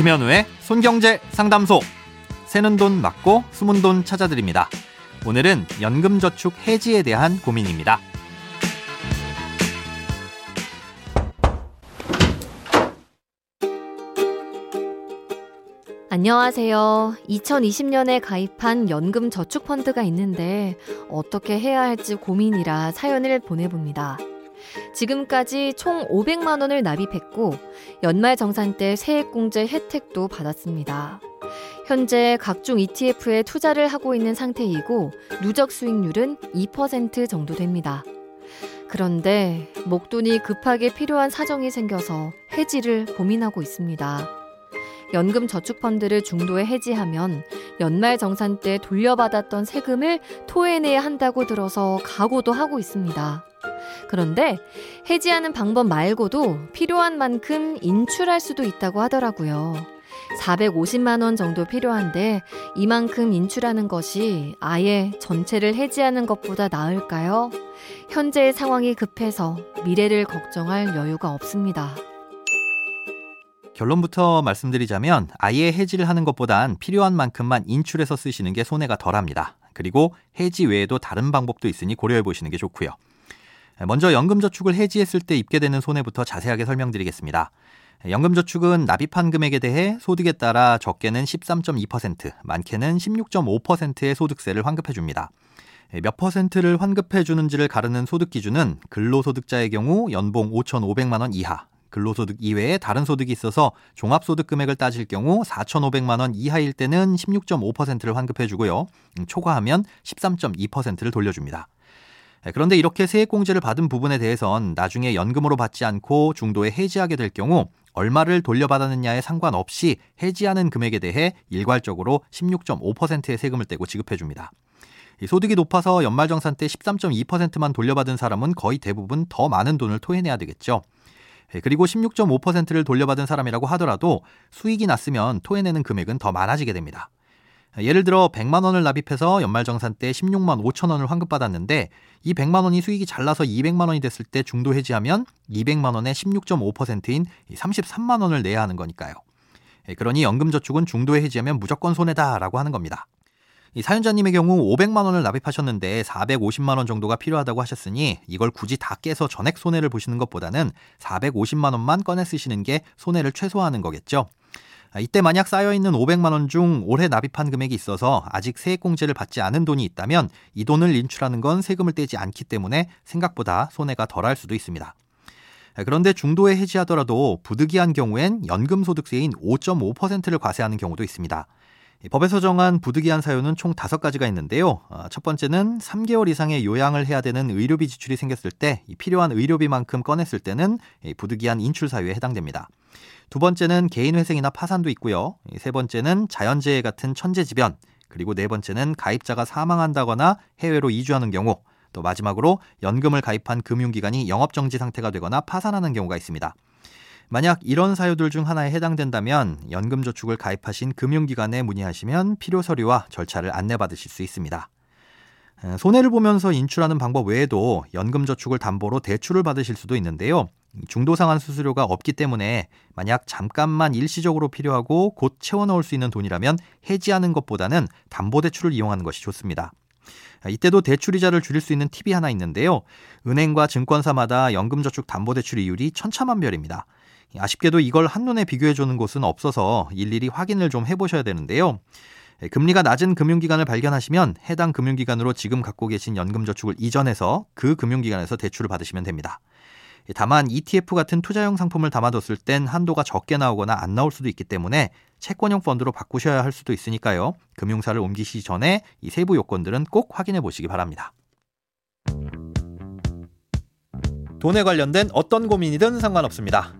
김현우의 손경제 상담소. 새는 돈 맞고 숨은 돈 찾아드립니다. 오늘은 연금저축 해지에 대한 고민입니다. 안녕하세요. 2020년에 가입한 연금 저축 펀드가 있는데 어떻게 해야 할지 고민이라 사연을 보내봅니다. 지금까지 총 500만 원을 납입했고 연말 정산 때 세액공제 혜택도 받았습니다. 현재 각종 ETF에 투자를 하고 있는 상태이고 누적 수익률은 2% 정도 됩니다. 그런데 목돈이 급하게 필요한 사정이 생겨서 해지를 고민하고 있습니다. 연금 저축펀드를 중도에 해지하면 연말 정산 때 돌려받았던 세금을 토해내야 한다고 들어서 각오도 하고 있습니다. 그런데 해지하는 방법 말고도 필요한 만큼 인출할 수도 있다고 하더라고요. 450만 원 정도 필요한데 이만큼 인출하는 것이 아예 전체를 해지하는 것보다 나을까요? 현재의 상황이 급해서 미래를 걱정할 여유가 없습니다. 결론부터 말씀드리자면 아예 해지를 하는 것보단 필요한 만큼만 인출해서 쓰시는 게 손해가 덜합니다. 그리고 해지 외에도 다른 방법도 있으니 고려해 보시는 게 좋고요. 먼저 연금저축을 해지했을 때 입게 되는 손해부터 자세하게 설명드리겠습니다. 연금저축은 납입한 금액에 대해 소득에 따라 적게는 13.2%, 많게는 16.5%의 소득세를 환급해 줍니다. 몇 퍼센트를 환급해 주는지를 가르는 소득 기준은 근로소득자의 경우 연봉 5,500만 원 이하, 근로소득 이외에 다른 소득이 있어서 종합소득 금액을 따질 경우 4,500만 원 이하일 때는 16.5%를 환급해 주고요. 초과하면 13.2%를 돌려줍니다. 네, 그런데 이렇게 세액공제를 받은 부분에 대해선 나중에 연금으로 받지 않고 중도에 해지하게 될 경우 얼마를 돌려받았느냐에 상관없이 해지하는 금액에 대해 일괄적으로 16.5%의 세금을 떼고 지급해 줍니다. 소득이 높아서 연말정산 때 13.2%만 돌려받은 사람은 거의 대부분 더 많은 돈을 토해내야 되겠죠. 네, 그리고 16.5%를 돌려받은 사람이라고 하더라도 수익이 났으면 토해내는 금액은 더 많아지게 됩니다. 예를 들어 100만 원을 납입해서 연말정산 때 16만 5천 원을 환급받았는데 이 100만 원이 수익이 잘 나서 200만 원이 됐을 때 중도 해지하면 200만 원의 16.5%인 33만 원을 내야 하는 거니까요. 예, 그러니 연금저축은 중도에 해지하면 무조건 손해다라고 하는 겁니다. 이 사연자님의 경우 500만 원을 납입하셨는데 450만 원 정도가 필요하다고 하셨으니 이걸 굳이 다 깨서 전액 손해를 보시는 것보다는 450만 원만 꺼내 쓰시는 게 손해를 최소화하는 거겠죠. 아, 이때 만약 쌓여있는 500만 원 중 올해 납입한 금액이 있어서 아직 세액공제를 받지 않은 돈이 있다면 이 돈을 인출하는 건 세금을 떼지 않기 때문에 생각보다 손해가 덜할 수도 있습니다. 아, 그런데 중도에 해지하더라도 부득이한 경우엔 연금소득세인 5.5%를 과세하는 경우도 있습니다. 법에서 정한 부득이한 사유는 총 5가지가 있는데요. 아, 첫 번째는 3개월 이상의 요양을 해야 되는 의료비 지출이 생겼을 때 필요한 의료비만큼 꺼냈을 때는 부득이한 인출 사유에 해당됩니다. 두 번째는 개인회생이나 파산도 있고요. 세 번째는 자연재해 같은 천재지변, 그리고 네 번째는 가입자가 사망한다거나 해외로 이주하는 경우, 또 마지막으로 연금을 가입한 금융기관이 영업정지 상태가 되거나 파산하는 경우가 있습니다. 만약 이런 사유들 중 하나에 해당된다면 연금저축을 가입하신 금융기관에 문의하시면 필요 서류와 절차를 안내받으실 수 있습니다. 손해를 보면서 인출하는 방법 외에도 연금저축을 담보로 대출을 받으실 수도 있는데요. 중도상환 수수료가 없기 때문에 만약 잠깐만 일시적으로 필요하고 곧 채워 넣을 수 있는 돈이라면 해지하는 것보다는 담보대출을 이용하는 것이 좋습니다. 이때도 대출 이자를 줄일 수 있는 팁이 하나 있는데요. 은행과 증권사마다 연금저축 담보대출 이율이 천차만별입니다. 아쉽게도 이걸 한눈에 비교해 주는 곳은 없어서 일일이 확인을 좀 해보셔야 되는데요. 금리가 낮은 금융기관을 발견하시면 해당 금융기관으로 지금 갖고 계신 연금저축을 이전해서 그 금융기관에서 대출을 받으시면 됩니다. 다만 ETF 같은 투자용 상품을 담아뒀을 땐 한도가 적게 나오거나 안 나올 수도 있기 때문에 채권형 펀드로 바꾸셔야 할 수도 있으니까요. 금융사를 옮기시기 전에 이 세부 요건들은 꼭 확인해 보시기 바랍니다. 돈에 관련된 어떤 고민이든 상관없습니다.